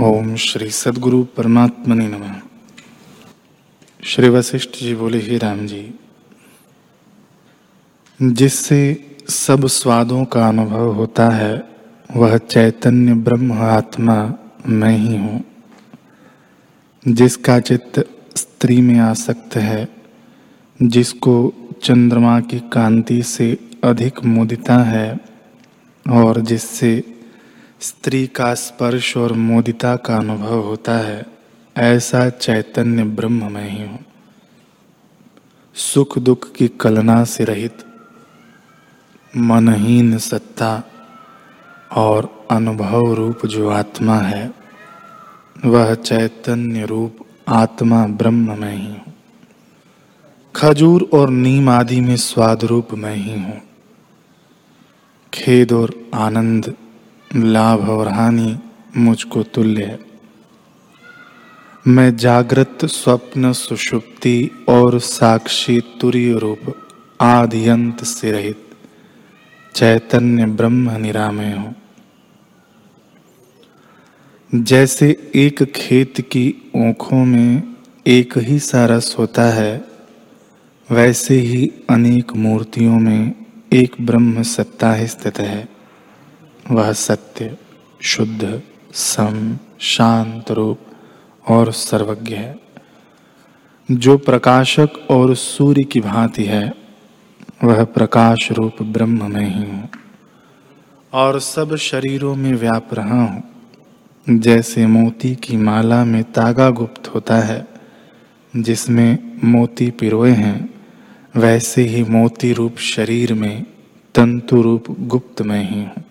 ओम श्री सदगुरु परमात्मने नमः। श्री वशिष्ठ जी बोले, ही राम जी, जिससे सब स्वादों का अनुभव होता है, वह चैतन्य ब्रह्म आत्मा मैं ही हूँ। जिसका चित्त स्त्री में आसक्त है, जिसको चंद्रमा की कांति से अधिक मुदिता है, और जिससे स्त्री का स्पर्श और मोदिता का अनुभव होता है। ऐसा चैतन्य ब्रह्म में ही हूँ। सुख दुख की कलना से रहित मनहीन सत्ता और अनुभव रूप जो आत्मा है, वह चैतन्य रूप आत्मा ब्रह्म में ही हूँ। खजूर और नीम आदि में स्वाद रूप में ही हूँ। खेद और आनंद लाभ और हानि मुझको तुल्य है। मैं जागृत, स्वप्न, सुषुप्ति और साक्षी तुरीय रूप आदि अंत से रहित, चैतन्य ब्रह्म निरामय हूँ। जैसे एक खेत की ओखों में एक ही सारस होता है, वैसे ही अनेक मूर्तियों में एक ब्रह्म सत्ता ही स्थित है। वह सत्य, शुद्ध, सम, शांत रूप और सर्वज्ञ है। जो प्रकाशक और सूर्य की भांति है, वह प्रकाश रूप ब्रह्म में ही हूँ और सब शरीरों में व्याप रहा हूँ। जैसे मोती की माला में तागा गुप्त होता है, जिसमें मोती पिरोए हैं, वैसे ही मोती रूप शरीर में तंतु रूप गुप्त में ही हूँ।